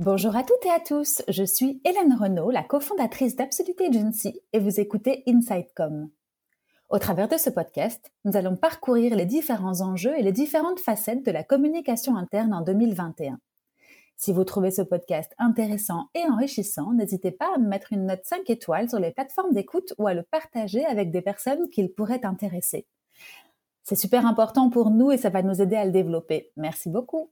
Bonjour à toutes et à tous, je suis Hélène Renaud, la cofondatrice d'Absolute Agency et vous écoutez Insightcom. Au travers de ce podcast, nous allons parcourir les différents enjeux et les différentes facettes de la communication interne en 2021. Si vous trouvez ce podcast intéressant et enrichissant, n'hésitez pas à me mettre une note 5 étoiles sur les plateformes d'écoute ou à le partager avec des personnes qu'il pourrait intéresser. C'est super important pour nous et ça va nous aider à le développer. Merci beaucoup.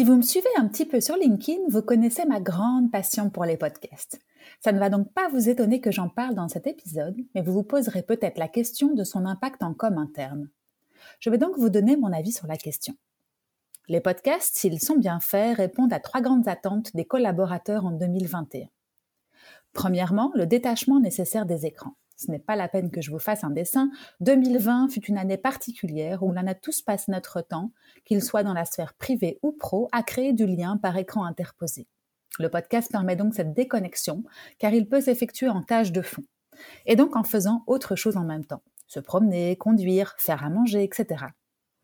Si vous me suivez un petit peu sur LinkedIn, vous connaissez ma grande passion pour les podcasts. Ça ne va donc pas vous étonner que j'en parle dans cet épisode, mais vous vous poserez peut-être la question de son impact en com interne. Je vais donc vous donner mon avis sur la question. Les podcasts, s'ils sont bien faits, répondent à trois grandes attentes des collaborateurs en 2021. Premièrement, le détachement nécessaire des écrans ce n'est pas la peine que je vous fasse un dessin, 2020 fut une année particulière où l'on a tous passé notre temps, qu'il soit dans la sphère privée ou pro, à créer du lien par écran interposé. Le podcast permet donc cette déconnexion, car il peut s'effectuer en tâche de fond, et donc en faisant autre chose en même temps, se promener, conduire, faire à manger, etc.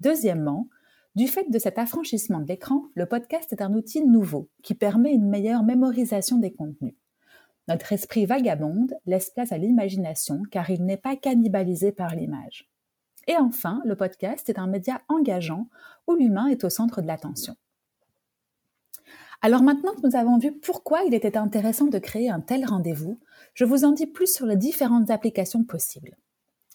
Deuxièmement, du fait de cet affranchissement de l'écran, le podcast est un outil nouveau qui permet une meilleure mémorisation des contenus. Notre esprit vagabonde laisse place à l'imagination car il n'est pas cannibalisé par l'image. Et enfin, le podcast est un média engageant où l'humain est au centre de l'attention. Alors maintenant que nous avons vu pourquoi il était intéressant de créer un tel rendez-vous, je vous en dis plus sur les différentes applications possibles.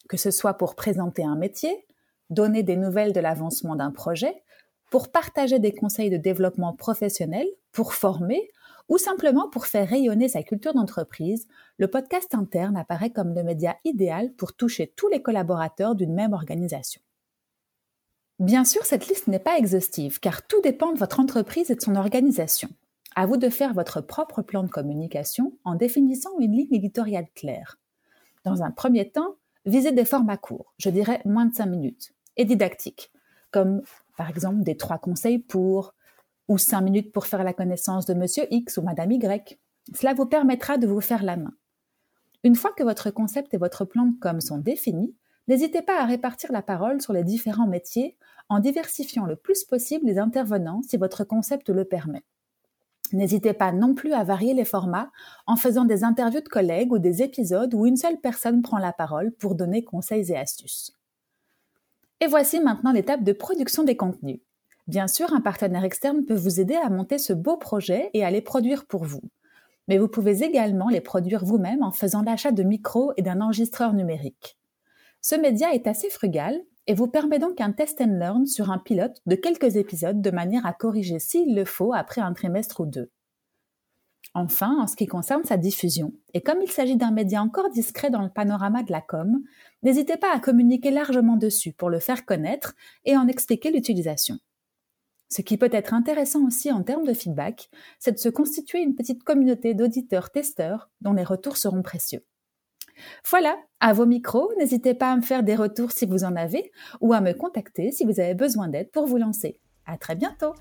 Que ce soit pour présenter un métier, donner des nouvelles de l'avancement d'un projet, pour partager des conseils de développement professionnel, pour former ou simplement pour faire rayonner sa culture d'entreprise, le podcast interne apparaît comme le média idéal pour toucher tous les collaborateurs d'une même organisation. Bien sûr, cette liste n'est pas exhaustive car tout dépend de votre entreprise et de son organisation. À vous de faire votre propre plan de communication en définissant une ligne éditoriale claire. Dans un premier temps, visez des formats courts, je dirais moins de 5 minutes, et didactiques, comme par exemple des trois conseils pour, ou cinq minutes pour faire la connaissance de Monsieur X ou Madame Y. Cela vous permettra de vous faire la main. Une fois que votre concept et votre plan de com sont définis, n'hésitez pas à répartir la parole sur les différents métiers en diversifiant le plus possible les intervenants si votre concept le permet. N'hésitez pas non plus à varier les formats en faisant des interviews de collègues ou des épisodes où une seule personne prend la parole pour donner conseils et astuces. Et voici maintenant l'étape de production des contenus. Bien sûr, un partenaire externe peut vous aider à monter ce beau projet et à les produire pour vous. Mais vous pouvez également les produire vous-même en faisant l'achat de micros et d'un enregistreur numérique. Ce média est assez frugal et vous permet donc un test and learn sur un pilote de quelques épisodes de manière à corriger s'il le faut après un trimestre ou deux. Enfin, en ce qui concerne sa diffusion, et comme il s'agit d'un média encore discret dans le panorama de la com, n'hésitez pas à communiquer largement dessus pour le faire connaître et en expliquer l'utilisation. Ce qui peut être intéressant aussi en termes de feedback, c'est de se constituer une petite communauté d'auditeurs-testeurs dont les retours seront précieux. Voilà, à vos micros, n'hésitez pas à me faire des retours si vous en avez ou à me contacter si vous avez besoin d'aide pour vous lancer. À très bientôt!